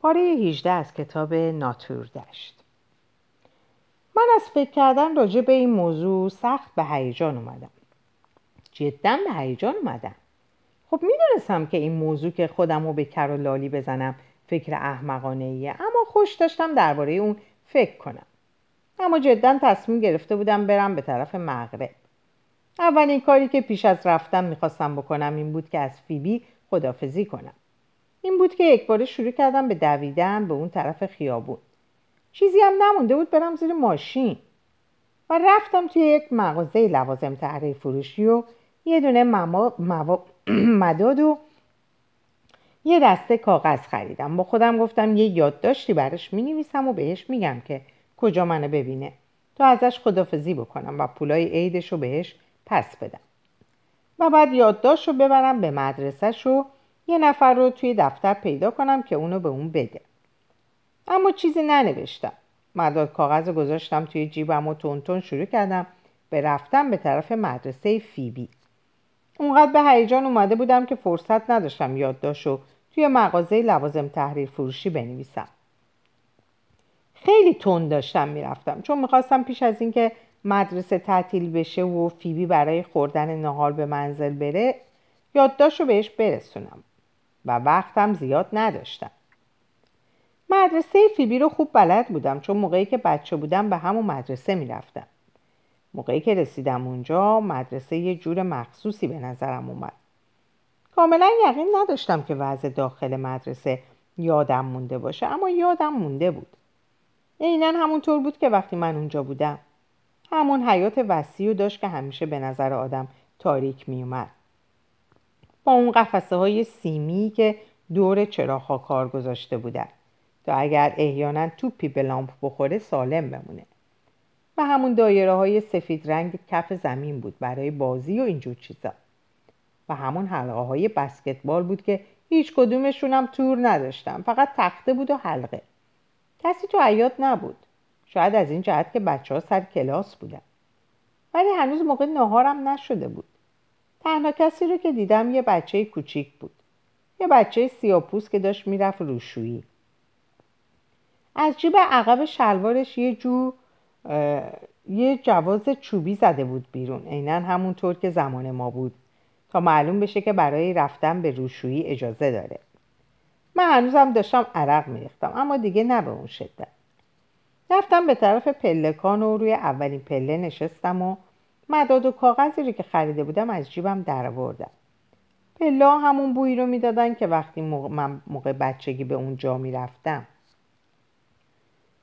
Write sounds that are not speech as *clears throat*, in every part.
پاره 18 از کتاب ناتور دشت. من از فکر کردن راجع به این موضوع سخت به هیجان اومدم. جدا به هیجان اومدم. خب می‌دونستم که این موضوع که خودم رو به کر و لالی بزنم فکر احمقانه ایه اما خوش داشتم درباره اون فکر کنم. اما جدا تصمیم گرفته بودم برم به طرف مغرب. اولین کاری که پیش از رفتم می‌خواستم بکنم این بود که از فیبی خدافزی کنم. این بود که یک باره شروع کردم به دویدن به اون طرف خیابون. چیزی هم نمونده بود برم زیر ماشین. و رفتم توی یک مغازه لوازم تحریر فروشی و یه دونه *clears throat* مداد و یه دسته کاغذ خریدم. با خودم گفتم یه یادداشتی براش می نویسم و بهش میگم که کجا منو ببینه. تا ازش خدافزی بکنم و پولای عیدش رو بهش پس بدم. و بعد یادداشت رو ببرم به مدرسهش و یه نفر رو توی دفتر پیدا کنم که اونو به اون بده. اما چیزی ننوشتم. مداد کاغذ رو گذاشتم توی جیبم و تونتون شروع کردم به رفتن به طرف مدرسه فیبی. اونقدر به هیجان اومده بودم که فرصت نداشتم یادداشت و توی مغازه لوازم تحریر فروشی بنویسم. خیلی تند داشتم می‌رفتم چون می‌خواستم پیش از اینکه مدرسه تعطیل بشه و فیبی برای خوردن نهار به منزل بره یادداشت رو بهش برسونم. و وقتم زیاد نداشتم. مدرسه فیبی رو خوب بلد بودم چون موقعی که بچه بودم به همون مدرسه می‌رفتم. موقعی که رسیدم اونجا مدرسه یه جور مخصوصی به نظرم اومد. کاملا یقین نداشتم که وضع داخل مدرسه یادم مونده باشه اما یادم مونده بود. عینا همونطور بود که وقتی من اونجا بودم. همون حیات وسیع داشت که همیشه به نظر آدم تاریک میومد با اون قفسه های سیمی که دور چراغ کار گذاشته بودن. تا اگر احیانا توپی به لامپ بخوره سالم بمونه. و همون دایره های سفید رنگ کف زمین بود برای بازی و اینجور چیزا. و همون حلقه های بسکتبال بود که هیچ کدومشون هم تور نداشتم فقط تخته بود و حلقه. کسی تو حیات نبود. شاید از این جهت که بچه ها سر کلاس بودن. ولی هنوز موقع نهارم نشده بود. تنها کسی رو که دیدم یه بچه کوچیک بود. یه بچه سیاپوس که داشت می‌رفت روشویی. از جیب عقب شلوارش یه جو یه جواز چوبی زده بود بیرون. عینا همونطور که زمان ما بود. تا معلوم بشه که برای رفتن به روشویی اجازه داره. من هنوزم داشتم عرق میریختم اما دیگه نه به اون شدت. رفتم به طرف پلکان و روی اولین پله نشستم و مداد و کاغذی رو که خریده بودم از جیبم درآوردم پله همون بویی رو می‌دادن که وقتی من موقع بچگی به اون جا می‌رفتم.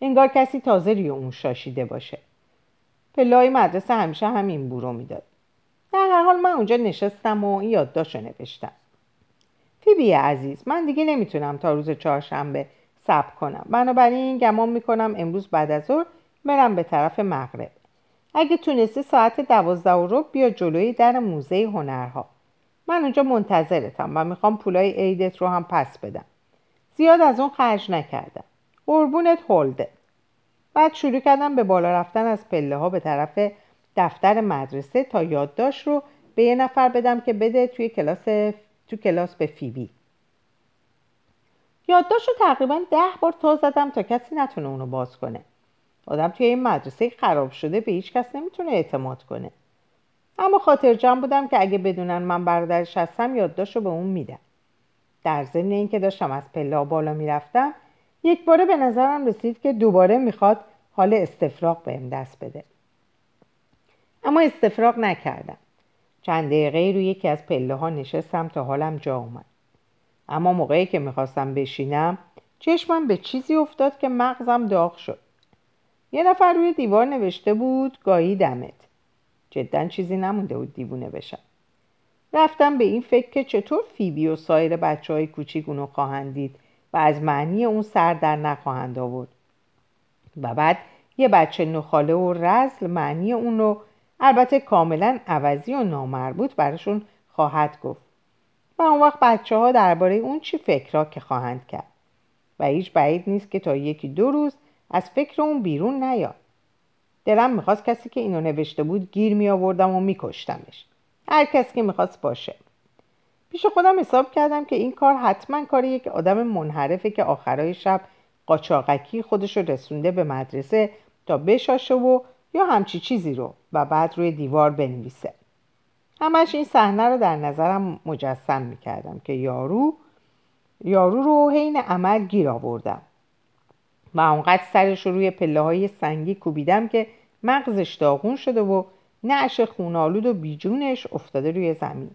انگار کسی تازه روی اون شاشیده باشه. پلای مدرسه همیشه همین بو رو می‌داد. در هر حال من اونجا نشستم و این یادداشت رو نوشتم. فیبی عزیز من دیگه نمی‌تونم تا روز چهارشنبه صبر کنم. بنابراین گمان می‌کنم امروز بعد از ظهر برم به طرف مغرب. اگه تونستی ساعت دوازده و رب بیا جلوی در موزه هنرها. من اونجا منتظرتم و می‌خوام پولای عیدت رو هم پس بدم. زیاد از اون خرج نکردم. قربونت هولده بعد شروع کردم به بالا رفتن از پله ها به طرف دفتر مدرسه تا یادداشت رو به یه نفر بدم که بده توی کلاس تو کلاس به فیبی. یادداشت رو تقریبا ده بار تا زدم تا کسی نتونه اونو باز کنه. آدم توی این مدرسه خراب شده به هیچ کس نمی‌تونه اعتماد کنه. اما خاطر جمع بودم که اگه بدونن من برادرش هستم یادداشت رو به اون میدم. در ضمن اینکه داشتم از پله بالا می‌رفتم یک باره به نظرم رسید که دوباره می‌خواد حال استفراغ بهم دست بده. اما استفراغ نکردم. چند دقیقه روی یکی از پله ها نشستم تا حالم جا اومد. اما موقعی که می‌خواستم بشینم چشمم به چیزی افتاد که مغزم داغ شد. یه نفر روی دیوار نوشته بود گاهی دمت. جدا چیزی نمونده بود دیوونه بشم. رفتم به این فکر که چطور فیبی و سایر بچه های کوچیک اونو خواهند دید و از معنی اون سر در نخواهند آورد. و بعد یه بچه نخاله و رزل معنی اون رو البته کاملا عوضی و نامربوط براشون خواهد گفت. و اون وقت بچه ها درباره اون چی فکرها که خواهند کرد. و هیچ بعید نیست که تا یکی دو روز از فکر اون بیرون نیاد دلم می‌خواست کسی که اینو نوشته بود گیر می آوردم و میکشتمش. هر کسی که می‌خواست باشه. پیش خودم حساب کردم که این کار حتما کاری یک آدم منحرفه که آخرای شب قاچاقکی خودش رو رسونده به مدرسه تا بشاشه و یا همچی چیزی رو و بعد روی دیوار بنویسه. همش این صحنه رو در نظرم مجسم می‌کردم که یارو یارو رو حین عمل گیر آوردم. و اونقدر سرش رو روی پله های سنگی کوبیدم که مغزش داغون شده و نعش خونالود و بیجونش افتاده روی زمین.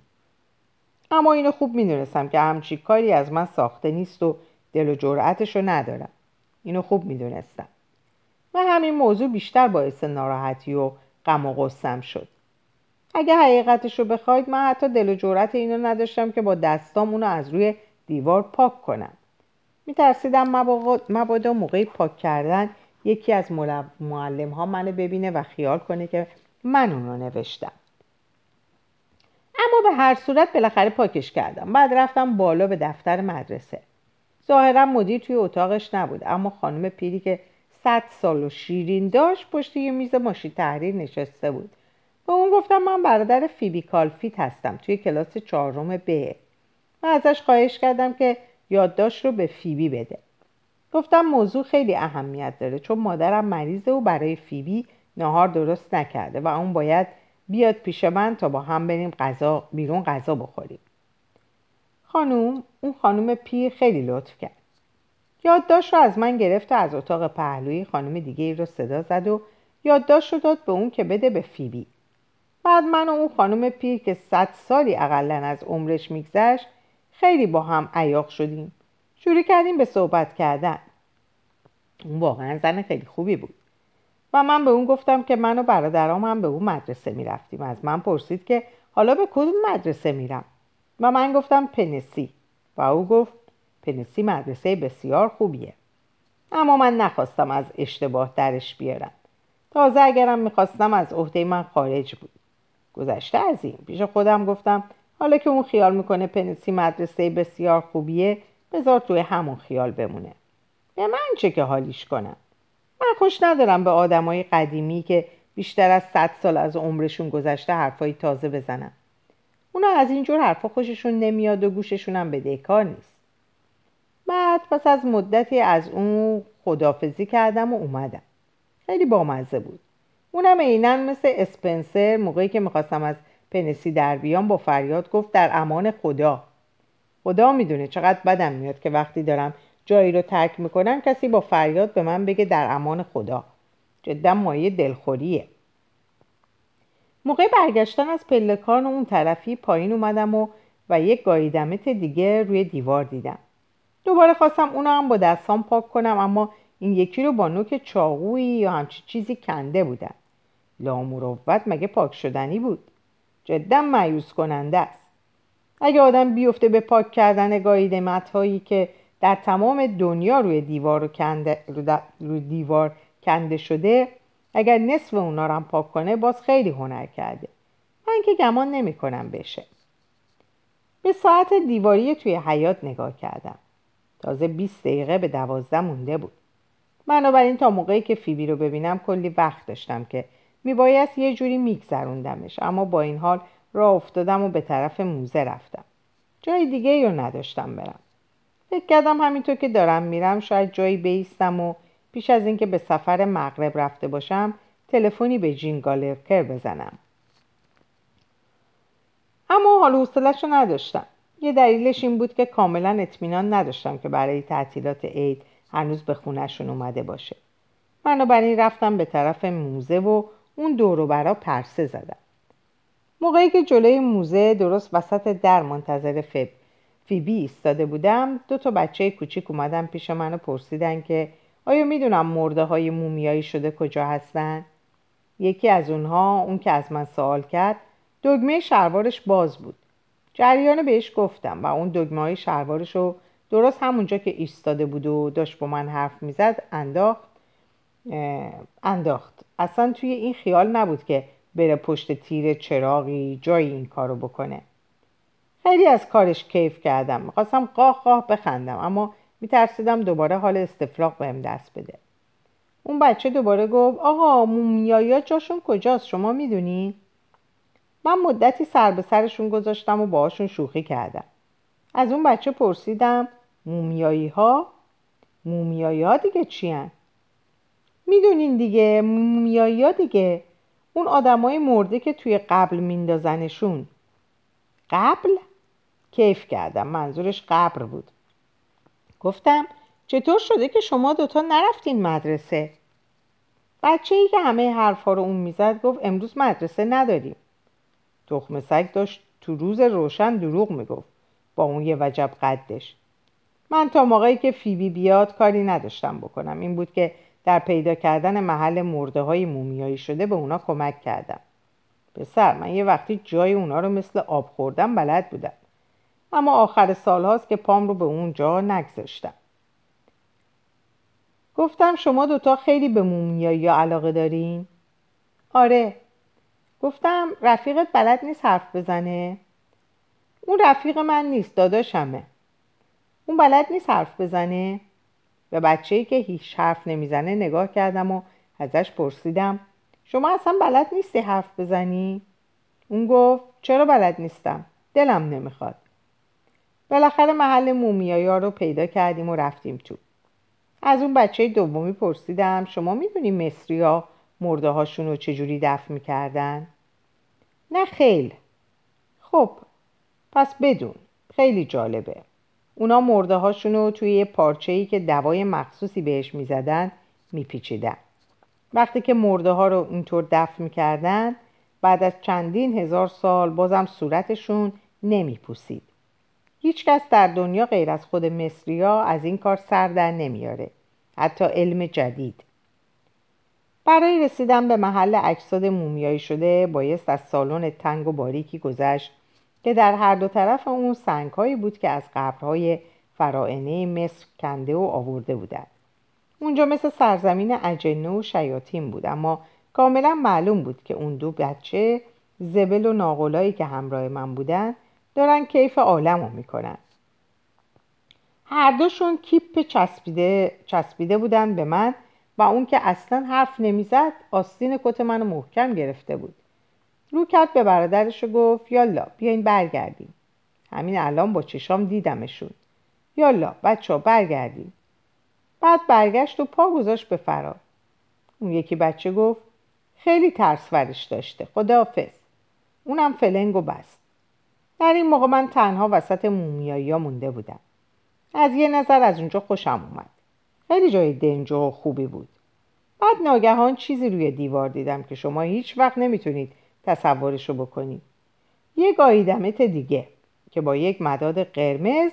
اما اینو خوب می‌دونستم که همچی کاری از من ساخته نیست و دل و جرأتش ندارم. اینو خوب می‌دونستم. و همین موضوع بیشتر باعث ناراحتی و غم و غصم شد. اگه حقیقتش رو بخواید من حتی دل و جرأت اینو نداشتم که با دستام اونو از روی دیوار پاک کنم. میترسیدم مبادا موقع پاک کردن یکی از معلم ها منو ببینه و خیال کنه که من اونو نوشتم. اما به هر صورت بالاخره پاکش کردم. بعد رفتم بالا به دفتر مدرسه. ظاهرا مدیر توی اتاقش نبود اما خانم پیری که صد سال و شیرین داشت پشت یه میز ماشین تحریر نشسته بود. به اون گفتم من برادر فیبی کالفیت هستم توی کلاس چهارم ب. و ازش خواهش کردم که یادداشت رو به فیبی بده. گفتم موضوع خیلی اهمیت داره چون مادرم مریضه و برای فیبی نهار درست نکرده و اون باید بیاد پیش من تا با هم بریم غذا بیرون غذا بخوریم. خانوم اون خانوم پیر خیلی لطف کرد. یادداشت رو از من گرفت و از اتاق پهلوی خانم دیگه ای رو صدا زد و یادداشت رو داد به اون که بده به فیبی. بعد من و اون خانم پیر که صد سالی اقلا از عمرش میگذشت خیلی با هم عیاق شدیم. شروع کردیم به صحبت کردن. اون واقعا زن خیلی خوبی بود. و من به اون گفتم که من و برادرام هم به اون مدرسه می‌رفتیم. از من پرسید که حالا به کدوم مدرسه میرم؟ و من گفتم پنسی. و او گفت پنسی مدرسه بسیار خوبیه. اما من نخواستم از اشتباه درش بیارم. تازه اگرم می‌خواستم از عهده من خارج بود. گذشته از این. پیش خودم گفتم حالا که اون خیال می‌کنه پنسی مدرسه بسیار خوبیه بذار توی همون خیال بمونه. به من چه که حالیش کنم؟ من خوش ندارم به آدمای قدیمی که بیشتر از صد سال از عمرشون گذشته حرفایی تازه بزنم اونا از اینجور حرفا خوششون نمیاد و گوششون هم بدهکار نیست. بعد پس از مدتی از اون خدافزی کردم و اومدم. خیلی بامزه بود. اونم عینا مثل اسپنسر موقعی که می‌خواستم از پنسی در بیام با فریاد گفت در امان خدا. خدا می‌دونه چقدر بدم میاد که وقتی دارم جایی رو ترک می‌کنم کسی با فریاد به من بگه در امان خدا. جدا مایه دلخوریه. موقع برگشتن از پلکان اون طرفی پایین اومدم و و یک گاییدمت دیگه روی دیوار دیدم. دوباره خواستم اونو هم با دستام پاک کنم اما این یکی رو با نوک چاقویی یا همچی چیزی کنده بودن لامروت مگه پاک شدنی بود؟ جدا معیوز کننده است. اگه آدم بیفته به پاک کردن گاییدمت هایی که در تمام دنیا روی دیوار, کنده، روی دیوار کنده شده اگر نصف اونا رو هم پاک کنه باز خیلی هنر کرده. من که گمان نمی کنم بشه. به ساعت دیواری توی حیات نگاه کردم. تازه 20 دقیقه به دوازده مونده بود. بنابراین تا موقعی که فیبی رو ببینم کلی وقت داشتم که میبایست یه جوری میگذروندمش اما با این حال راه افتادم و به طرف موزه رفتم. جای دیگه رو نداشتم برم. فکر کردم همینطور که دارم میرم شاید جایی بیستم و پیش از اینکه به سفر مغرب رفته باشم تلفنی به جین گالرکر بزنم. اما حال حوصلهش رو نداشتم. یه دلیلش این بود که کاملا اطمینان نداشتم که برای تعطیلات عید هنوز به خونهشون اومده باشه. بنابراین رفتم به طرف موزه و اون دور برا پرسه زدم موقعی که جلوی موزه درست وسط در منتظر فب فیبی ایستاده بودم دو تا بچه کوچیک اومدن پیش من و پرسیدن که آیا می‌دونم مرده های مومیایی شده کجا هستن؟ یکی از اونها اون که از من سوال کرد دگمه شلوارش باز بود جریان بهش گفتم و اون دگمه های شلوارش رو درست همونجا که ایستاده بود و داشت با من حرف می‌زد انداخت انداخت. اصلا توی این خیال نبود که بره پشت تیر چراغی جایی این کارو بکنه. خیلی از کارش کیف کردم. می‌خواستم قاه قاه بخندم اما میترسیدم دوباره حال استفراغ بهم دست بده. اون بچه دوباره گفت آقا مومیایی جاشون کجاست؟ شما می‌دونی؟ من مدتی سر به سرشون گذاشتم و باهاشون شوخی کردم. از اون بچه پرسیدم مومیایی ها مومیایی ها دیگه چی می‌دونین دیگه مومیایی دیگه. اون آدمای مرده که توی قبل میندازنشون. قبل؟ کیف کردم. منظورش قبر بود. گفتم چطور شده که شما دوتا نرفتین مدرسه؟ بچه ای که همه حرفا رو اون می‌زد گفت امروز مدرسه نداریم. تخم سگ داشت تو روز روشن دروغ می‌گفت. با اون یه وجب قدش. من تا موقعی که فیبی بیاد کاری نداشتم بکنم. این بود که در پیدا کردن محل مرده های مومیایی شده به اونا کمک کردم پسر من یه وقتی جای اونا رو مثل آب خوردم بلد بودم اما آخر سال هاست که پام رو به اون جا نگذاشتم گفتم شما دوتا خیلی به مومیایی علاقه دارین؟ آره گفتم رفیقت بلد نیست حرف بزنه؟ اون رفیق من نیست داداشمه اون بلد نیست حرف بزنه؟ به بچه ای که هیچ حرف نمی‌زنه نگاه کردم و ازش پرسیدم شما اصلا بلد نیستی حرف بزنی؟ اون گفت چرا بلد نیستم؟ دلم نمی‌خواد بالاخره محل مومیایی ها رو پیدا کردیم و رفتیم تو از اون بچه دومی پرسیدم شما می‌دونی مصری ها مرده هاشون رو چجوری دفن می‌کردن؟ نه خیل خب پس بدون خیلی جالبه اونا مرده هاشون رو توی یه پارچه ای که دوای مخصوصی بهش می‌زدن میپیچیدن. وقتی که مرده ها رو اینطور دفن می‌کردن بعد از چندین هزار سال بازم صورتشون نمیپوسید. هیچکس در دنیا غیر از خود مصریا از این کار سر در نمیاره حتی علم جدید. برای رسیدن به محل اجساد مومیایی شده بایست از سالن تنگ و باریکی گذشت که در هر دو طرف اون سنگهایی بود که از قبرهای فرائنه مصر کنده و آورده بودند. اونجا مثل سرزمین اجنه و شیاطین بود اما کاملا معلوم بود که اون دو بچه زبل و ناغلایی که همراه من بودن دارن کیف عالم رو می‌کنن. هر دوشون کیپ چسبیده, چسبیده بودن به من و اون که اصلا حرف نمی‌زد آستین کت منو محکم گرفته بود. رو کرد به برادرش و گفت یالا بیاین برگردیم. همین الان با چشام دیدمشون. یالا بچه ها برگردیم. بعد برگشت و پا گذاشت به فرار. اون یکی بچه گفت خیلی ترس ورش داشته خداحافظ. اونم فلنگ و بست. در این موقع من تنها وسط مومیایی ها مونده بودم. از یه نظر از اونجا خوشم اومد. خیلی جای دنج و خوبی بود. بعد ناگهان چیزی روی دیوار دیدم که شما هیچ وقت نمی‌تونید تصورشو بکنید یه گاییدمت دیگه که با یک مداد قرمز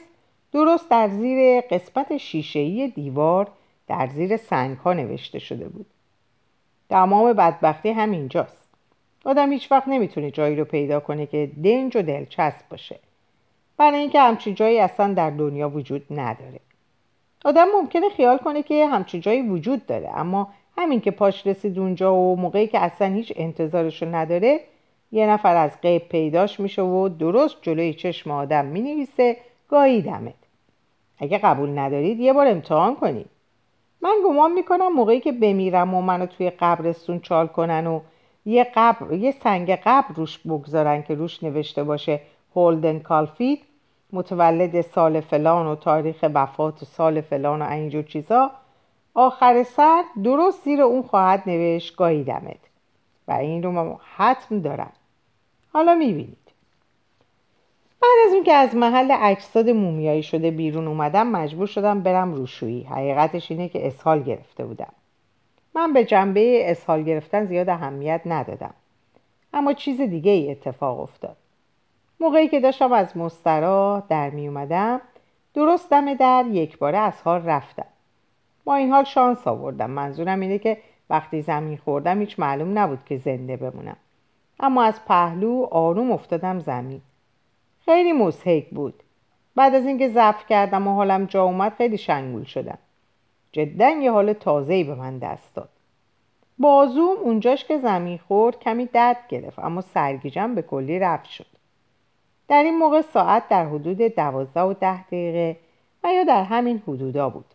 درست در زیر قسمت شیشه‌ای دیوار در زیر سنگ ها نوشته شده بود. تمام بدبختی همینجاست. آدم هیچ وقت نمی‌تونه جایی رو پیدا کنه که دنج و دلچسب باشه. برای اینکه همچین جایی اصلا در دنیا وجود نداره. آدم ممکنه خیال کنه که همچین جایی وجود داره اما همین که پاش رسید اونجا و موقعی که اصلا هیچ انتظارشو نداره یه نفر از غیب پیداش میشه و درست جلوی چشم آدم می‌نویسه گاهی دمت. اگه قبول ندارید یه بار امتحان کنید من گمان می‌کنم موقعی که بمیرم و منو توی قبرستون چال کنن و یه, قبر، یه سنگ قبر روش بگذارن که روش نوشته باشه هولدن کالفید متولد سال فلان و تاریخ وفات سال فلان و اینجور چیزا. آخر سر درست زیر اون خواهد نوشت. گاهی دمت. و این رو ما حتم دارم. حالا می‌بینید. بعد از اون که از محل اجساد مومیایی شده بیرون اومدم مجبور شدم برم روشویی. حقیقتش اینه که اسهال گرفته بودم. من به جنبه اسهال گرفتن زیاد اهمیت ندادم. اما چیز دیگه ای اتفاق افتاد. موقعی که داشتم از مسترا در می اومدم درست دم در یک باره از حال رفتم. این حال شانس آوردم. منظورم اینه که وقتی زمین خوردم هیچ معلوم نبود که زنده بمونم. اما از پهلو آروم افتادم زمین. خیلی مزهک بود. بعد از اینکه ضعف کردم و حالم جا اومد خیلی شنگول شدم. جدا یه حال تازه‌ای به من دست داد. بازوم اونجاش که زمین خورد کمی درد گرفت اما سرگیجم به کلی رفت شد. در این موقع ساعت در حدود دوازده و ده دقیقه و یا در همین حدودا بود.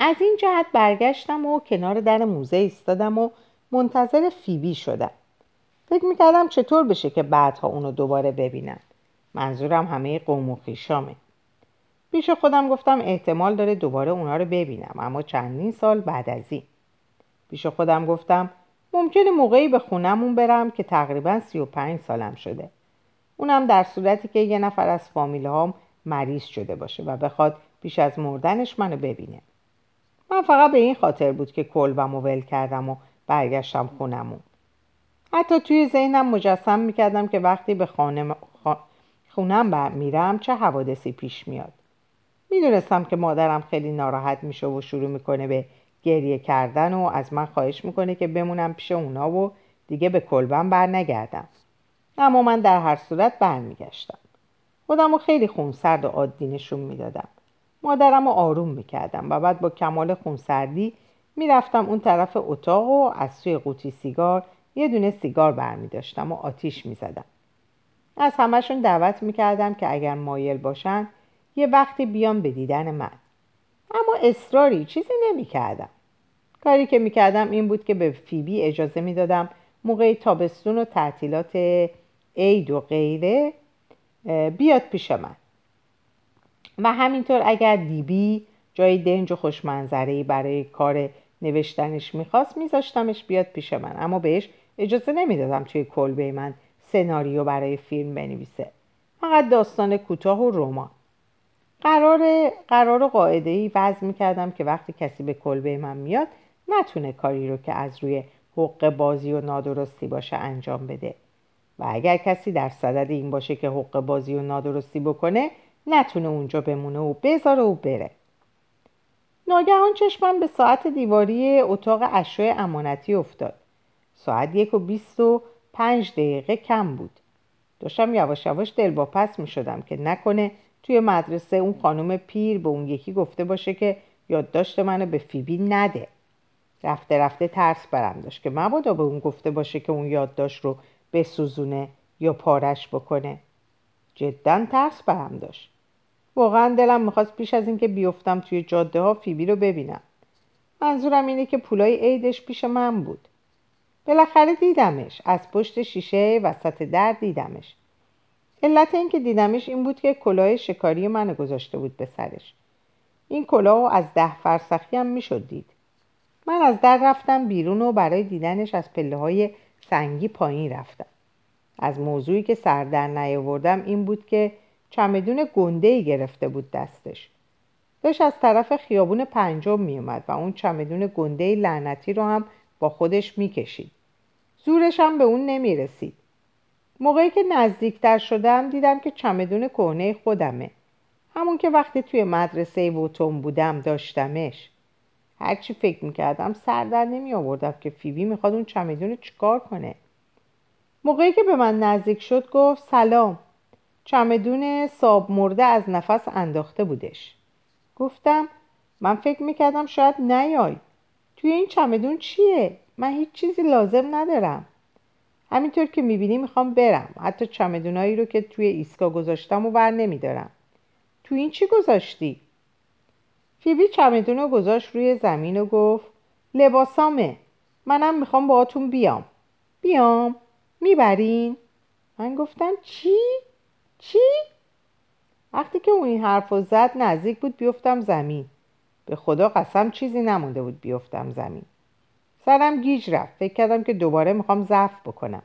از این جهت برگشتم و کنار در موزه ایستادم و منتظر فیبی شدم. فکر می‌کردم چطور بشه که بعدها اونو دوباره ببینم منظورم همه قوم و خیشامه. پیش خودم گفتم احتمال داره دوباره اونا رو ببینم اما چندین سال بعد از این. پیش خودم گفتم ممکنه موقعی به خونمون برم که تقریبا 35 سالم شده. اونم در صورتی که یه نفر از فامیل هام مریض شده باشه و بخواد پیش از مردنش منو ببینه. من فقط به این خاطر بود که کلبم و ول کردم و برگشتم خونمون. حتی توی ذهنم مجسم می‌کردم که وقتی به خانم خونم میرم چه حوادثی پیش میاد. می‌دونستم که مادرم خیلی ناراحت میشه و شروع می‌کنه به گریه کردن و از من خواهش می‌کنه که بمونم پیش اونا و دیگه به کلبم بر نگردم اما من در هر صورت برمیگشتم. خودم رو خیلی خونسرد و عادی نشون می‌دادم. مادرم رو آروم می‌کردم و بعد با کمال خونسردی می‌رفتم اون طرف اتاق و از سوی قوطی سیگار یه دونه سیگار برمیداشتم و آتیش می‌زدم. از همشون دعوت می‌کردم که اگر مایل باشن یه وقتی بیان به دیدن من. اما اصراری چیزی نمی‌کردم. کاری که می‌کردم این بود که به فیبی اجازه می‌دادم موقع تابستون و تعطیلات عید و غیره بیاد پیش من. و همینطور اگر دیبی جای دنج و خوشمنظری برای کار نوشتنش می‌خواست میذاشتمش بیاد پیش من. اما بهش اجازه نمی‌دادم توی کلبه من سناریو برای فیلم بنویسه. فقط داستان کوتاه و رمان. قرار قرار و قاعده ای وضع می‌کردم که وقتی کسی به کلبه من میاد نتونه کاری رو که از روی حق بازی و نادرستی باشه انجام بده. و اگر کسی در صدد این باشه که حق بازی و نادرستی بکنه نتونه اونجا بمونه و بذاره و بره. ناگهان چشمم به ساعت دیواری اتاق اشیاء امانتی افتاد. ساعت یک و بیست و پنج دقیقه کم بود. داشتم یواش یواش دلواپس می شدم که نکنه توی مدرسه اون خانم پیر به اون یکی گفته باشه که یادداشت منو به فیبی نده. رفته رفته ترس برم داشت که مبادا به اون گفته باشه که اون یادداشت رو بسوزونه یا پارش بکنه. جدا ترس برم داشت. واقعا دلم می‌خواست پیش از اینکه بیفتم توی جاده ها فیبی رو ببینم. منظورم اینه که پولای عیدش پیش من بود. بالاخره دیدمش. از پشت شیشه وسط در دیدمش. علت اینکه دیدمش این بود که کلاه شکاری منو گذاشته بود به سرش. این کلاه از ده فرسخی هم می‌شد دید. من از در رفتم بیرون و برای دیدنش از پله های سنگی پایین رفتم. از موضوعی که سر در نیاوردم این بود که چمدون گنده ای گرفته بود دستش. داشت از طرف خیابون پنجم میومد و اون چمدون گنده لعنتی رو هم با خودش می‌کشید. زورش هم به اون نمی‌رسید. موقعی که نزدیکتر شدم دیدم که چمدون کهنه خودمه. همون که وقتی توی مدرسه ووتون بودم داشتمش. هرچی فکر می‌کردم سر در نمی آوردم که فیبی می‌خواد اون چمدون چیکار کنه. موقعی که به من نزدیک شد گفت سلام. چمدون ساب مرده از نفس انداخته بودش گفتم من فکر می‌کردم شاید نیای توی این چمدون چیه؟ من هیچ چیزی لازم ندارم همینطور که می‌بینی می‌خوام برم حتی چمدونایی رو که توی ایسکا گذاشتم و بر نمیدارم تو این چی گذاشتی؟ فیبی چمدون رو گذاشت روی زمین و گفت لباسامه منم می‌خوام باهاتون بیام بیام می‌برین؟ من گفتم چی؟ چی؟ وقتی که اون این حرف زد نزدیک بود بیفتم زمین. به خدا قسم چیزی نمونده بود بیفتم زمین. سرم گیج رفت. فکر کردم که دوباره می‌خوام ضعف بکنم.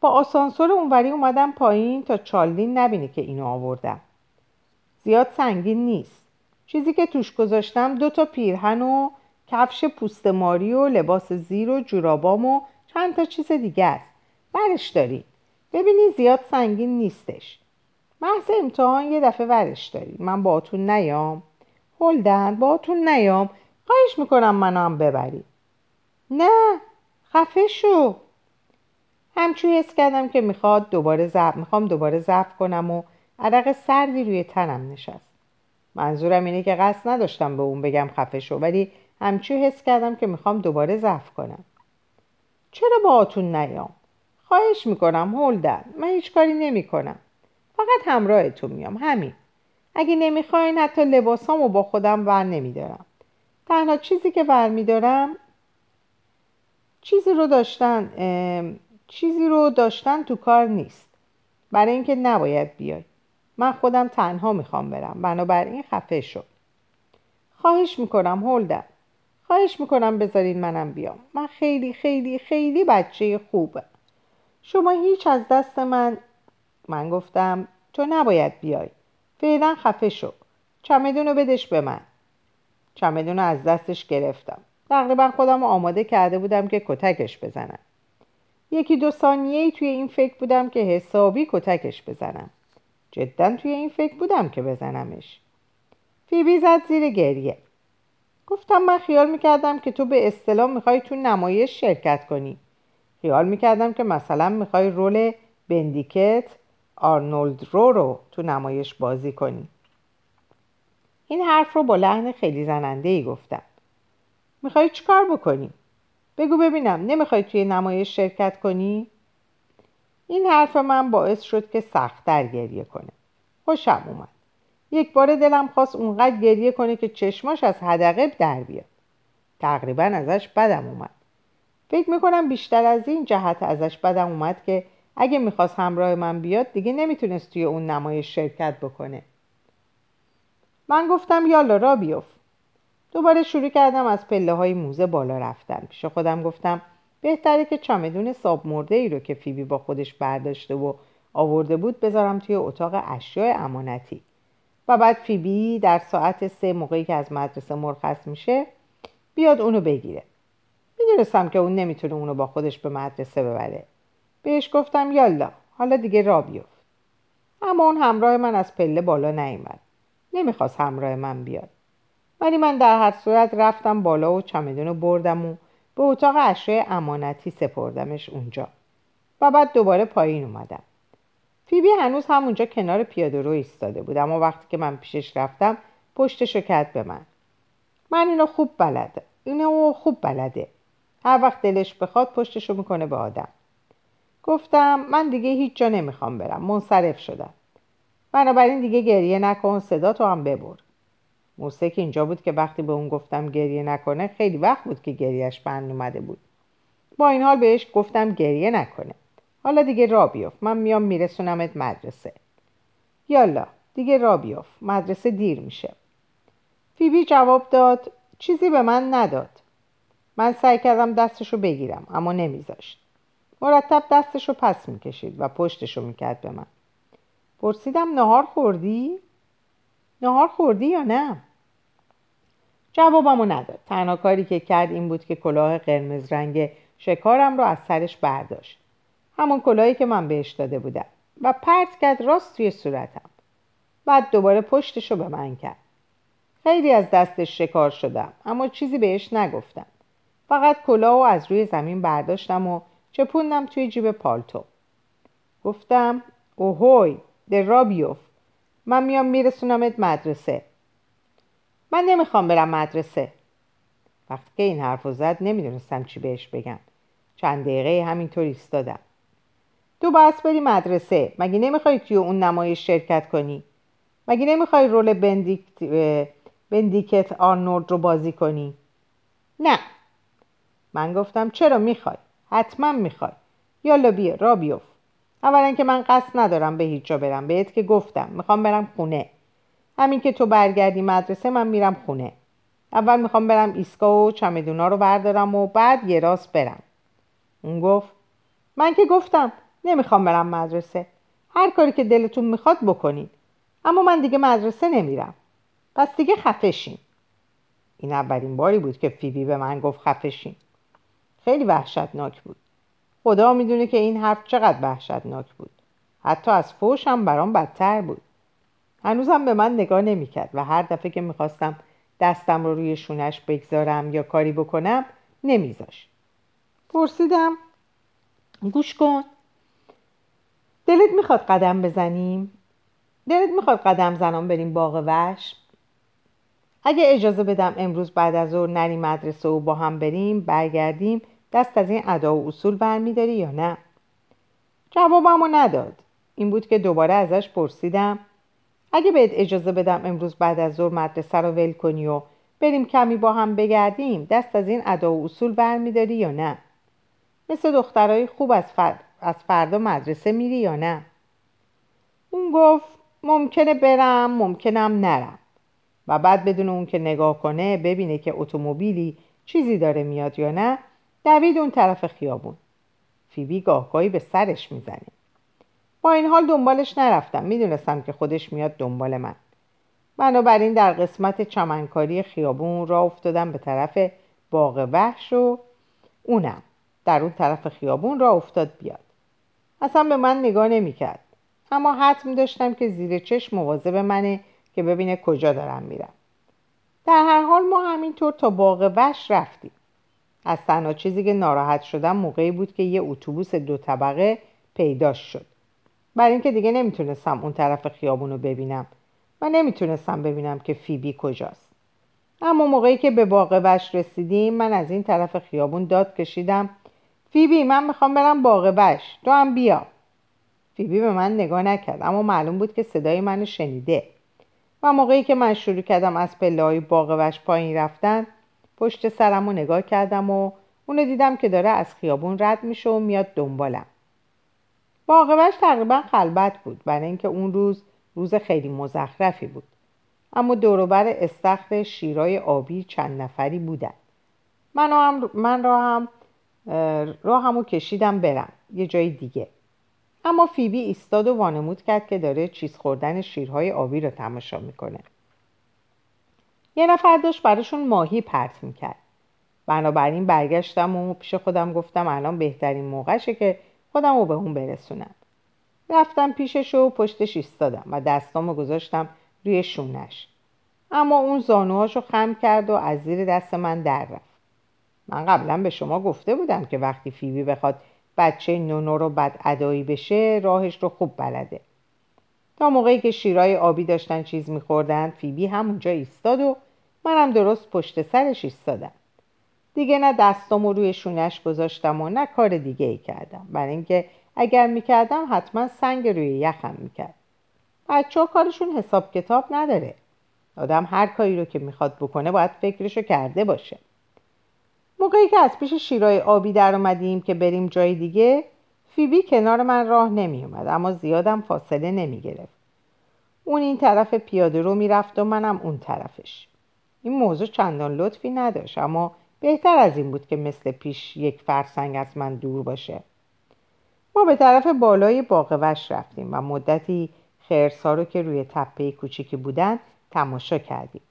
با آسانسور اونوری اومدم پایین تا چالدین نبینه که اینو آوردم. زیاد سنگین نیست. چیزی که توش گذاشتم دو تا پیرهن و کفش پوست ماری و لباس زیر و جورابام و چند تا چیز دیگه است. برش داری ببینی زیاد سنگین نیستش. محض امتحان یه دفعه ورش داری. من با نیام. هلدن با نیام. خواهش می‌کنم منو هم ببری. نه خفه شو. همچون حس کردم که می‌خواد دوباره زب می‌خوام دوباره ضعف کنم و عرق سردی روی تنم نشست. منظورم اینه که قصد نداشتم به اون بگم خفه شو ولی همچون حس کردم که می‌خوام دوباره ضعف کنم. چرا با آتون نیام؟ خواهش می‌کنم هولدن من هیچ کاری نمی‌کنم. فقط همراهتون میام. همین. اگه نمی‌خواین حتی لباسامو با خودم ور نمیدارم. تنها چیزی که ور میدارم چیزی رو داشتن چیزی رو داشتن تو کار نیست. برای اینکه نباید بیای. من خودم تنها می‌خوام برم. بنابراین خفه شد خواهش می‌کنم هولدم خواهش می‌کنم بذارین منم بیام. من خیلی خیلی خیلی بچه خوبه. شما هیچ از دست من من گفتم تو نباید بیای. فعلا خفه شو. چمدون رو بدش به من. چمدون رو از دستش گرفتم. تقریبا خودم آماده کرده بودم که کتکش بزنم. یکی دو ثانیه توی این فکر بودم که حسابی کتکش بزنم. جدا توی این فکر بودم که بزنمش. فیبی زد زیر گریه. گفتم من خیال می‌کردم که تو به اصطلاح می‌خوای تو نمایش شرکت کنی. خیال می‌کردم که مثلا می‌خوای رول بندیکت آرنولد رو رو تو نمایش بازی کنی. این حرف رو با لحن خیلی زننده ای گفتم. می‌خوای چیکار بکنی؟ بگو ببینم نمی‌خوای توی نمایش شرکت کنی؟ این حرف من باعث شد که سختتر گریه کنه. خوشم اومد. یک بار دلم خواست اونقدر گریه کنه که چشماش از حدقه در بیاد. تقریبا ازش بدم اومد. فکر می‌کنم بیشتر از این جهت ازش بدم اومد که اگه می‌خواست همراه من بیاد دیگه نمی‌تونست توی اون نمایش شرکت بکنه. من گفتم یالا را بیفت. دوباره شروع کردم از پله های موزه بالا رفتن. پیش خودم گفتم بهتره که چمدون ساب مرده ای رو که فیبی با خودش برداشته و آورده بود بذارم توی اتاق اشیاء امانتی. و بعد فیبی در ساعت سه موقعی که از مدرسه مرخص میشه بیاد اونو بگیره. می‌دونستم که اون نمی‌تونه اونو با خودش به مدرسه ببره. بهش گفتم یالا حالا دیگه را بیفت. اما اون همراه من از پله بالا نیومد. نمی‌خواست همراه من بیاد. ولی من در هر صورت رفتم بالا و چمدون بردم و به اتاق اشیاء امانتی سپردمش اونجا. و بعد دوباره پایین اومدم. فیبی هنوز همونجا کنار پیاده رو ایستاده بود اما وقتی که من پیشش رفتم پشتشو کرد به من. من اینو خوب بلده اینو خوب بلده. هر وقت دلش بخواد پشتشو می‌کنه به آدم. گفتم من دیگه هیچ جا نمی‌خوام برم. منصرف شدم. بنابراین دیگه گریه نکن صدا تو هم ببر. موسیقی اینجا بود که وقتی به اون گفتم گریه نکنه خیلی وقت بود که گریهش بند اومده بود. با این حال بهش گفتم گریه نکنه. حالا دیگه را بیفت من میام میرسونمت مدرسه. یالا دیگه را بیفت مدرسه دیر میشه. فیبی جواب داد چیزی به من نداد. من سعی کردم دستشو بگیرم اما نمیذاشت. مرتب دستشو پس می‌کشید و پشتشو می‌کرد به من. پرسیدم نهار خوردی؟ نهار خوردی یا نه؟ جوابمو نداد. تنها کاری که کرد این بود که کلاه قرمز رنگ شکارم رو از سرش برداشت. همون کلاهی که من بهش داده بودم. و پرت کرد راست توی صورتم. بعد دوباره پشتش به من کرد. خیلی از دستش شکار شدم اما چیزی بهش نگفتم. فقط کلاه و از روی زمین برداشتم و چپوندم توی جیب پالتو. گفتم اوهوی در رابیوف من میام میرسونمت مدرسه. من نمی‌خوام برم مدرسه. وقتی که این حرف زد نمی‌دونستم چی بهش بگم. چند دقیقه همینطور ایستادم. تو باید بری مدرسه. مگه نمی‌خوای توی اون نمایش شرکت کنی؟ مگه نمی‌خوای رول بندیکت بندیکت آرنولد رو بازی کنی؟ نه. من گفتم چرا می‌خوای؟ حتما می‌خوای. یالا بیا را بیفت. اولا که من قصد ندارم به هیچ جا برم. بهت که گفتم می‌خوام برم خونه. همین که تو برگردی مدرسه من میرم خونه. اول می‌خوام برم ایستگاه و چمدونا رو بردارم و بعد یه راست برم. اون گفت من که گفتم نمی‌خوام برم مدرسه. هر کاری که دلتون می‌خواد بکنید. اما من دیگه مدرسه نمیرم. پس دیگه خفشین این اولین باری بود که فیبی به من گفت خفشین خیلی وحشتناک بود. خدا می‌دونه که این حرف چقدر وحشتناک بود. حتی از فوش هم برام بدتر بود. هنوزم به من نگاه نمی‌کرد و هر دفعه که می‌خواستم دستم رو روی شونش بگذارم یا کاری بکنم نمیذاش پرسیدم گوش کن. دلت می‌خواد قدم بزنیم؟ دلت می‌خواد قدم زنان بریم باغ وش اگه اجازه بدم امروز بعد از ظهر نریم مدرسه و با هم بریم برگردیم دست از این ادا و اصول برمیداری یا نه؟ جوابمو نداد. این بود که دوباره ازش پرسیدم اگه بهت اجازه بدم امروز بعد از ظهر مدرسه رو ول کنی و بریم کمی با هم بگردیم دست از این ادا و اصول برمیداری یا نه؟ مثل دخترای خوب از, از فردا مدرسه میری یا نه؟ اون گفت ممکنه برم ممکنم نرم. و بعد بدون اون که نگاه کنه ببینه که اتومبیلی چیزی داره میاد یا نه دوید اون طرف خیابون. فیبی گاهگاهی به سرش می‌زنه. با این حال دنبالش نرفتم. می‌دونستم که خودش میاد دنبال من. بنابراین در قسمت چمنکاری خیابون را افتادم به طرف باغ وحش و اونم در اون طرف خیابون را افتاد بیاد. اصلا به من نگاه نمی‌کرد. اما حتم داشتم که زیر چشم مواظب منه که ببینه کجا دارم میرم. در هر حال ما همینطور تا باغ وش رفتیم. از تنها چیزی که ناراحت شدم موقعی بود که یه اتوبوس دو طبقه پیداش شد. برای اینکه دیگه نمی‌تونستم اون طرف خیابون رو ببینم و نمی‌تونستم ببینم که فیبی کجاست. اما موقعی که به باغ وش رسیدیم من از این طرف خیابون داد کشیدم فیبی من می‌خوام برم باغ وش تو هم بیا. فیبی به من نگاه نکرد اما معلوم بود که صدای منو شنیده. و موقعی که من شروع کردم از پله های باغ وش پایین رفتن پشت سرم رو نگاه کردم و اونو دیدم که داره از خیابون رد میشه و میاد دنبالم. باغ وش تقریبا خلبت بود برای اینکه اون روز روز خیلی مزخرفی بود. اما دوروبر استخر شیرای آبی چند نفری بودن. من, هم من را هم راهمو کشیدم برم یه جای دیگه. اما فیبی ایستاد و وانمود کرد که داره چیز خوردن شیرهای آبی رو تماشا می‌کنه. یه نفر داشت براشون ماهی پرت می‌کرد. بنابراین برگشتم و پیش خودم گفتم الان بهترین موقعشه که خودم رو به اون برسونم. رفتم پیشش و پشتش ایستادم و دستامو گذاشتم روی شونش. اما اون زانوهاشو خم کرد و از زیر دست من در رفت. من قبلا به شما گفته بودم که وقتی فیبی بخواد بچه نونو رو بد ادایی بشه راهش رو خوب بلده. تا موقعی که شیرای آبی داشتن چیز میخوردن فیبی همونجا ایستاد و منم درست پشت سرش ایستادم. دیگه نه دستامو روی شونش گذاشتم و نه کار دیگه ای کردم. برای اینکه اگر می‌کردم حتما سنگ روی یخم می‌کرد. بچه ها کارشون حساب کتاب نداره. آدم هر کاری رو که می‌خواد بکنه باید فکرشو کرده باشه. موقعی که از پیش شیرای آبی در اومدیم که بریم جای دیگه فیبی کنار من راه نمی اومد اما زیادم فاصله نمی گرفت. اون این طرف پیاده رو می‌رفت و منم اون طرفش. این موضوع چندان لطفی نداشت اما بهتر از این بود که مثل پیش یک فرسنگ از من دور باشه. ما به طرف بالای باغ وش رفتیم و مدتی خرسا رو که روی تپه کوچیکی بودن تماشا کردیم.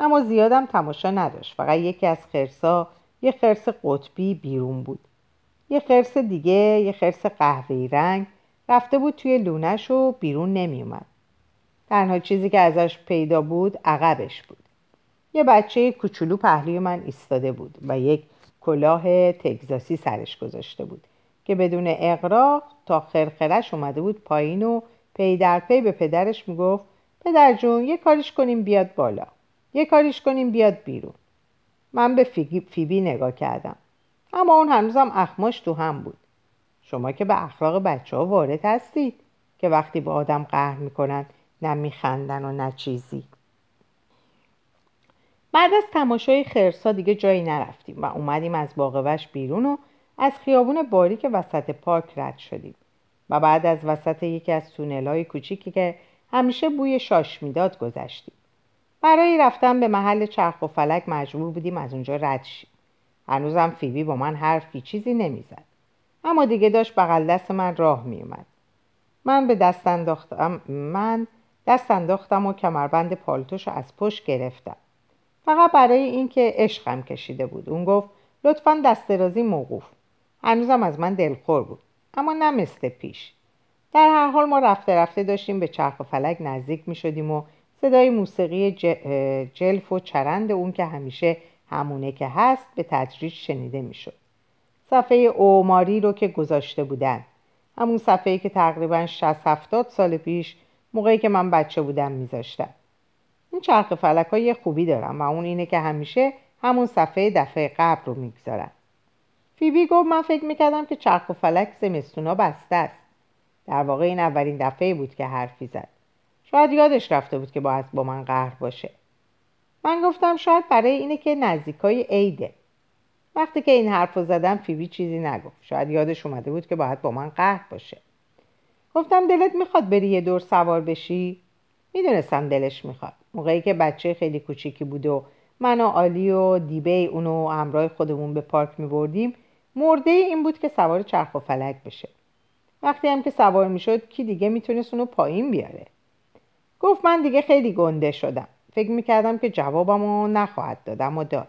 اما زیادم تماشا نداشت. فقط یکی از خرسا یه خرس قطبی بیرون بود یه خرس دیگه یه خرس قهوه‌ای رنگ. رفته بود توی لونش و بیرون نمیومد تنها چیزی که ازش پیدا بود عقبش بود. یه بچه کوچولو پهلوی من ایستاده بود و یک کلاه تگزاسی سرش گذاشته بود که بدون اقراق تا خرخرش اومده بود پایین و پی در پی به پدرش می‌گفت پدر جون یه کاریش کنیم بیاد بالا. یه کاریش کنیم بیاد بیرون. من به فیبی نگاه کردم. اما اون هنوزم اخماش تو هم بود. شما که به اخلاق بچه ها وارد هستید که وقتی به آدم قهر می‌کنن نه میخندن و نه چیزی. بعد از تماشای خرسا دیگه جایی نرفتیم و اومدیم از باغوش بیرون و از خیابون باریک وسط پارک رد شدیم. و بعد از وسط یکی از های کوچیکی که همیشه بوی شاش می‌داد گذشتیم. برای رفتن به محل چرخ و فلک مجبور بودیم از اونجا رد شیم. هنوزم فیبی با من حرفی چیزی نمی‌زد. اما دیگه داشت بغل دست من راه میومد من به دست انداختم من دست انداختم و کمربند پالتوش از پشت گرفتم. فقط برای اینکه عشقم کشیده بود. اون گفت لطفا دست درازی موقوف. هنوزم از من دلخور بود اما نه مثل پیش. در هر حال ما رفته رفته داشتیم به چرخ و فلک نزدیک می شدیم و صدای موسیقی جلف و چرند اون که همیشه همونه که هست به تدریج شنیده می‌شد. صفحه اوماری رو که گذاشته بودن. همون صفحه که تقریبا 60 70 سال پیش موقعی که من بچه بودم میذاشتم. این چرخ فلک ها خوبی دارم و اون اینه که همیشه همون صفحه دفعه قبل رو می‌گذارن. فیبی گفت من فکر می‌کردم که چرخ و فلک زمستونا بسته است. در واقع این اولین دفعه بود که حرفی زد. شاید یادش رفته بود که باید با من قهر باشه. من گفتم شاید برای اینه که نزدیکای عیده. وقتی که این حرف رو زدم فیبی چیزی نگفت. شاید یادش اومده بود که باید با من قهر باشه. گفتم دلت می‌خواد بری یه دور سوار بشی؟ می‌دونستم دلش می‌خواد. موقعی که بچه خیلی کوچیکی بود و من و آلی و دیبه اونو همراه خودمون به پارک میبردیم مرده این بود که سوار چرخ و فلک بشه. وقتی هم که سوار می‌شد کی دیگه می‌تونست اونو پایین بیاره؟ گفت من دیگه خیلی گنده شدم. فکر می‌کردم که جوابمو نخواهد دادم و داد.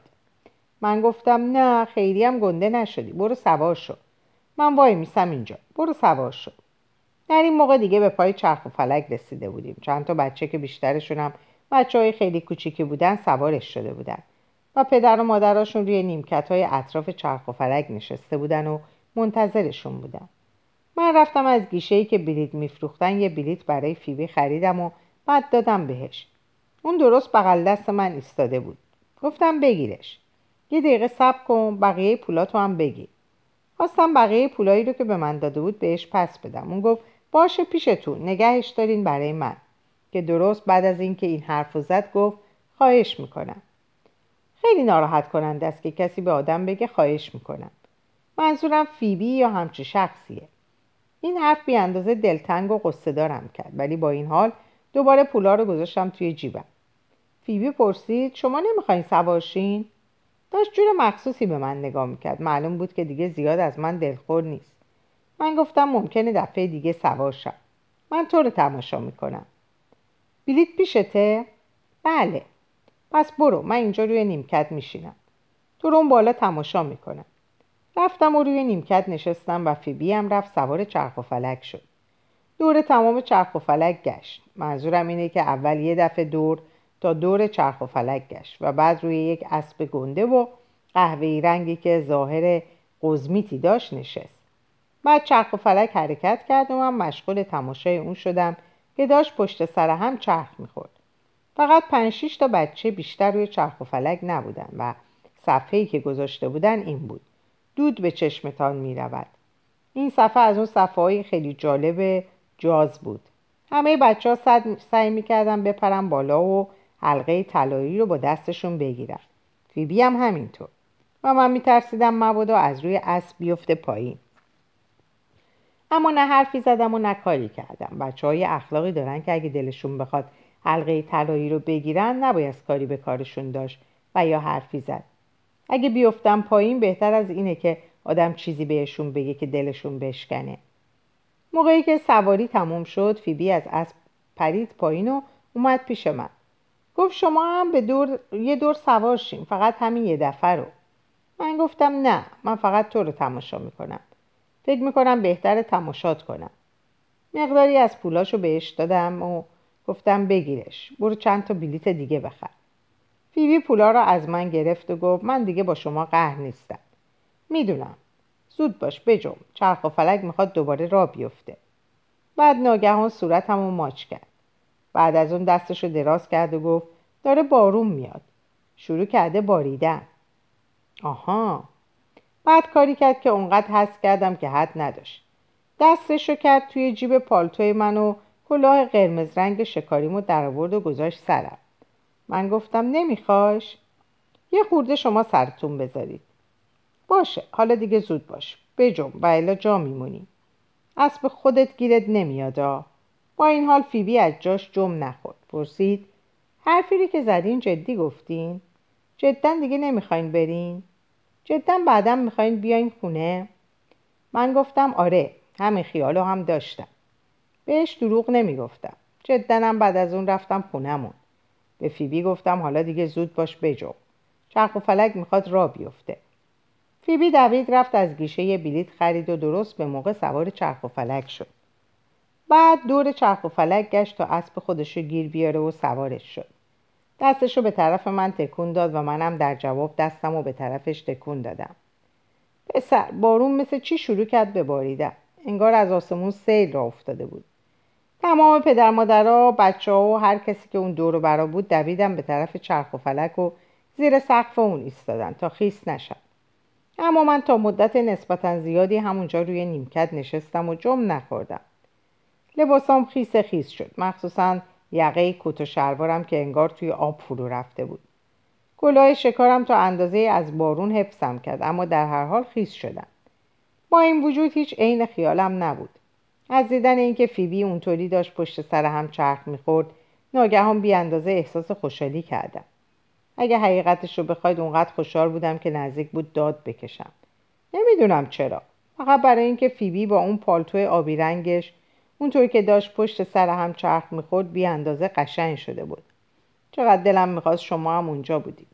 من گفتم نه خیلی هم گنده نشدی برو سوار شو. من وای میسم اینجا برو سوار شو. در این موقع دیگه به پای چرخ و فلک رسیده بودیم. چند تا بچه که بیشترشون هم بچه های خیلی کوچیکی بودن سوارش شده بودن و پدر و مادراشون روی نیمکت های اطراف چرخ و فلک نشسته بودن و منتظرشون بودن. من رفتم از گیشه ای که بلیت میفروختن یه بلیت برای فیبی خریدم و بعد دادم بهش. اون درست بغل دست من ایستاده بود. گفتم بگیرش. یه دقیقه صبر کن بقیه پولاتو هم بگیر. خواستم بقیه پولایی رو که به من داده بود بهش پس بدم. اون گفت باشه پیشتون نگهش دارین برای من. که درست بعد از اینکه این حرف زد گفت خواهش می‌کنم. خیلی ناراحت کننده است که کسی به آدم بگه خواهش می‌کنم. منظورم فیبی یا همچی شخصیه. این حرف بی اندازه دلتنگ و قصه دارم کرد ولی با این حال دوباره پولا رو گذاشتم توی جیبم. فیبی پرسید شما نمی‌خواین سوارشین داشت جور مخصوصی به من نگاه می‌کرد. معلوم بود که دیگه زیاد از من دلخور نیست. من گفتم ممکنه دفعه دیگه سوار شم. من تو رو تماشا می‌کنم. بلیت پیشته؟ بله. پس برو من اینجا روی نیمکت میشینم. تو رو اون بالا تماشا می‌کنم. رفتم و روی نیمکت نشستم و فیبی هم رفت سوار چرخ و فلک شد. دور تمام چرخ و فلک گشت. منظورم اینه که اول یه دفعه دور تا دور چرخ و فلک گشت و بعد روی یک اسب گنده و قهوه‌ای رنگی که ظاهر قزمیتی داشت نشست. بعد چرخ و فلک حرکت کرد و من مشغول تماشای اون شدم که داشت پشت سر هم چرخ می‌خورد. فقط پنج تا بچه بیشتر روی چرخ و فلک نبودن و صفحه‌ای که گذاشته بودن این بود. دود به چشمتان می‌رود. این صفحه از اون صفحه های خیلی جالب جاز بود. همه بچه ها سعی می‌کردن بپرن بالا و حلقه طلایی رو با دستشون بگیرن فیبی هم همینطور. و من میترسیدم مبادا از روی اسب بیفته پایین. اما نه حرفی زدم و نه کاری کردم. بچه های اخلاقی دارن که اگه دلشون بخواد حلقه طلایی رو بگیرن نباید کاری به کارشون داشت و یا حرفی زد. اگه بیفتم پایین بهتر از اینه که آدم چیزی بهشون بگه که دلشون بشکنه. موقعی که سواری تموم شد فیبی از اسب پرید پایین و اومد پیش من. گفت شما هم به دور یه دور سوار شیم فقط همین یه دفعه رو. من گفتم نه من فقط تو رو تماشا می‌کنم. فکر می‌کنم بهتر تماشات کنم. مقداری از پولاشو بهش دادم و گفتم بگیرش. برو چند تا بلیت دیگه بخر. فیبی پولا رو از من گرفت و گفت من دیگه با شما قهر نیستم. می‌دونم. زود باش بجم چرخ و فلک می‌خواد دوباره را بیفته. بعد ناگهان صورتمو ماچ کرد. بعد از اون دستشو دراز کرد و گفت داره بارون میاد. شروع کرده باریدن. آها. بعد کاری کرد که اونقدر حس کردم که حد نداشت. دستشو کرد توی جیب پالتوی من و کلاه قرمز رنگ شکاریمو در آورد و گذاشت سرم. من گفتم نمیخواش؟ یه خورده شما سرتون بذارید. باشه حالا دیگه زود باش. بجم و الا جا میمونی. اسب خودت گیرت نمیادا با این حال فیبی از جاش جم نخورد. پرسید حرفی که زدین جدی گفتین؟ جدا دیگه نمی‌خواین برین؟ جدا بعدا می‌خواین بیاین خونه؟ من گفتم آره همه خیالو هم داشتم. بهش دروغ نمی‌گفتم. جدا هم بعد از اون رفتم خونهمون. به فیبی گفتم حالا دیگه زود باش بجو. چرخ و فلک می‌خواد را بیفته. فیبی دوید رفت از گیشه یه بلیت خرید و درست به موقع سوار چرخ و فلک شد. بعد دور چرخ و فلک گشت تا اسب خودشو گیر بیاره و سوارش شد. دستشو به طرف من تکون داد و منم در جواب دستم و به طرفش تکون دادم. پسر بارون مثل چی شروع کرد به باریدن؟ انگار از آسمون سیل را افتاده بود. تمام پدر مادرها بچه ها و هر کسی که اون دور و برا بود دویدن به طرف چرخ و فلک و زیر سقف اون ایستادن تا خیس نشد اما من تا مدت نسبتا زیادی همونجا روی نیمکت نشستم و جم نخوردم. لباسام خیس خیس شد. مخصوصا یقه کت و شلوارم که انگار توی آب فرو رفته بود. گلای شکارم تا اندازه از بارون حفظم کرد اما در هر حال خیس شدم. با این وجود هیچ عین خیالم نبود. از دیدن اینکه فیبی اونطوری داشت پشت سر هم چرخ می‌خورد ناگهان بی اندازه احساس خوشحالی کردم. اگه حقیقتش رو بخواید اونقدر خوشحال بودم که نزدیک بود داد بکشم. نمی‌دونم چرا. فقط برای اینکه فیبی با اون پالتو آبی رنگش اونطوری که داشت پشت سر هم چرخ می‌خورد بی اندازه قشنگ شده بود. چقدر دلم می‌خواست شما هم اونجا بودید.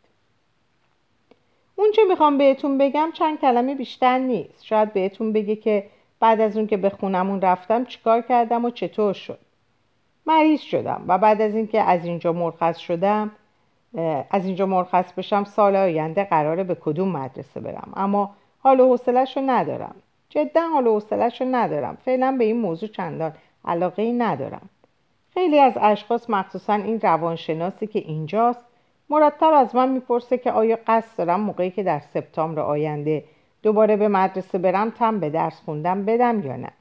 اون چه می‌خوام بهتون بگم چند کلمه بیشتر نیست. شاید بهتون بگه که بعد از اون که به خونمون رفتم چیکار کردم و چطور شد. مریض شدم و بعد از اینکه از اینجا مرخص شدم از اینجا مرخص بشم سال آینده قراره به کدوم مدرسه برم. اما حال و حوصلش رو ندارم. جدا حال و حوصلش رو ندارم. فعلا به این موضوع چندان علاقه ای ندارم. خیلی از اشخاص مخصوصا این روانشناسی که اینجاست مرتب از من می‌پرسه که آیا قصد دارم موقعی که در سپتامبر آینده دوباره به مدرسه برم تم به درس خوندم بدم یا نه؟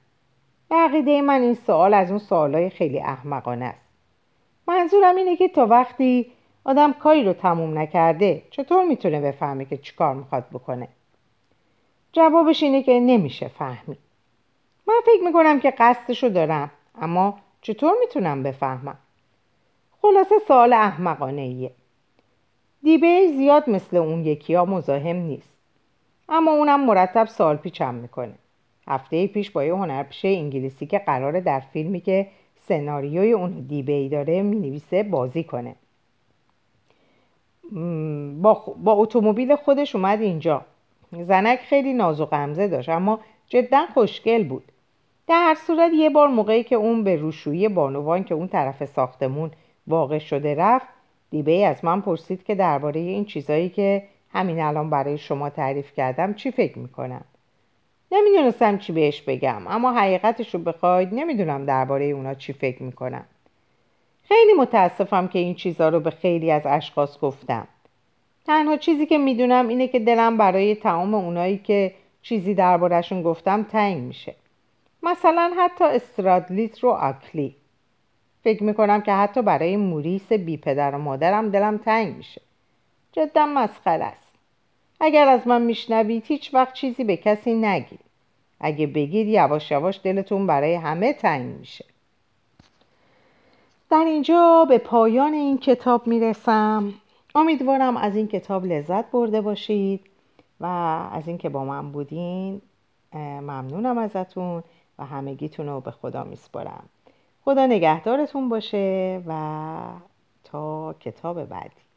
به عقیده من این سوال از اون سوالای خیلی احمقانه است. منظورم اینه که تا وقتی آدم کاری رو تموم نکرده چطور می‌تونه بفهمه که چیکار می‌خواد بکنه؟ جوابش اینه که نمیشه فهمید. من فکر می‌کنم که قصدشو دارم اما چطور می‌تونم بفهمم؟ خلاصه سوال احمقانه ایه دیبه زیاد مثل اون یکی ها مزاحم نیست اما اونم مرتب سال پیچم می‌کنه. هفته پیش با یه هنرپیشه انگلیسی که قراره در فیلمی که سناریوی اون دیبه ای داره می‌نویسه بازی کنه. با, با اتومبیل خودش اومد اینجا. زنک خیلی ناز و غمزه داشت اما جدا خوشگل بود. در هر صورت یه بار موقعی که اون به روشویی بانوان که اون طرف ساختمون واقع شده رفت دیبه ای از من پرسید که درباره این چیزایی که همین الان برای شما تعریف کردم چی فکر می‌کنم. نمی‌دونستم چی بهش بگم اما حقیقتش رو بخواید نمی‌دونم درباره اونا چی فکر می‌کنم. خیلی متاسفم که این چیزها رو به خیلی از اشخاص گفتم. تنها چیزی که می‌دونم اینه که دلم برای تمام اونایی که چیزی دربارهشون گفتم تنگ میشه. مثلا حتی استرادلیت رو اکلی فکر می‌کنم که حتی برای موریس بی پدر و مادرم دلم تنگ میشه. جدا مسخره است. اگر از من میشنوید هیچ وقت چیزی به کسی نگید. اگه بگید یواش یواش دلتون برای همه تنگ میشه. در اینجا به پایان این کتاب می‌رسم. امیدوارم از این کتاب لذت برده باشید و از اینکه با من بودین ممنونم ازتون و همگیتون رو به خدا میسپارم. خدا نگهدارتون باشه و تا کتاب بعدی.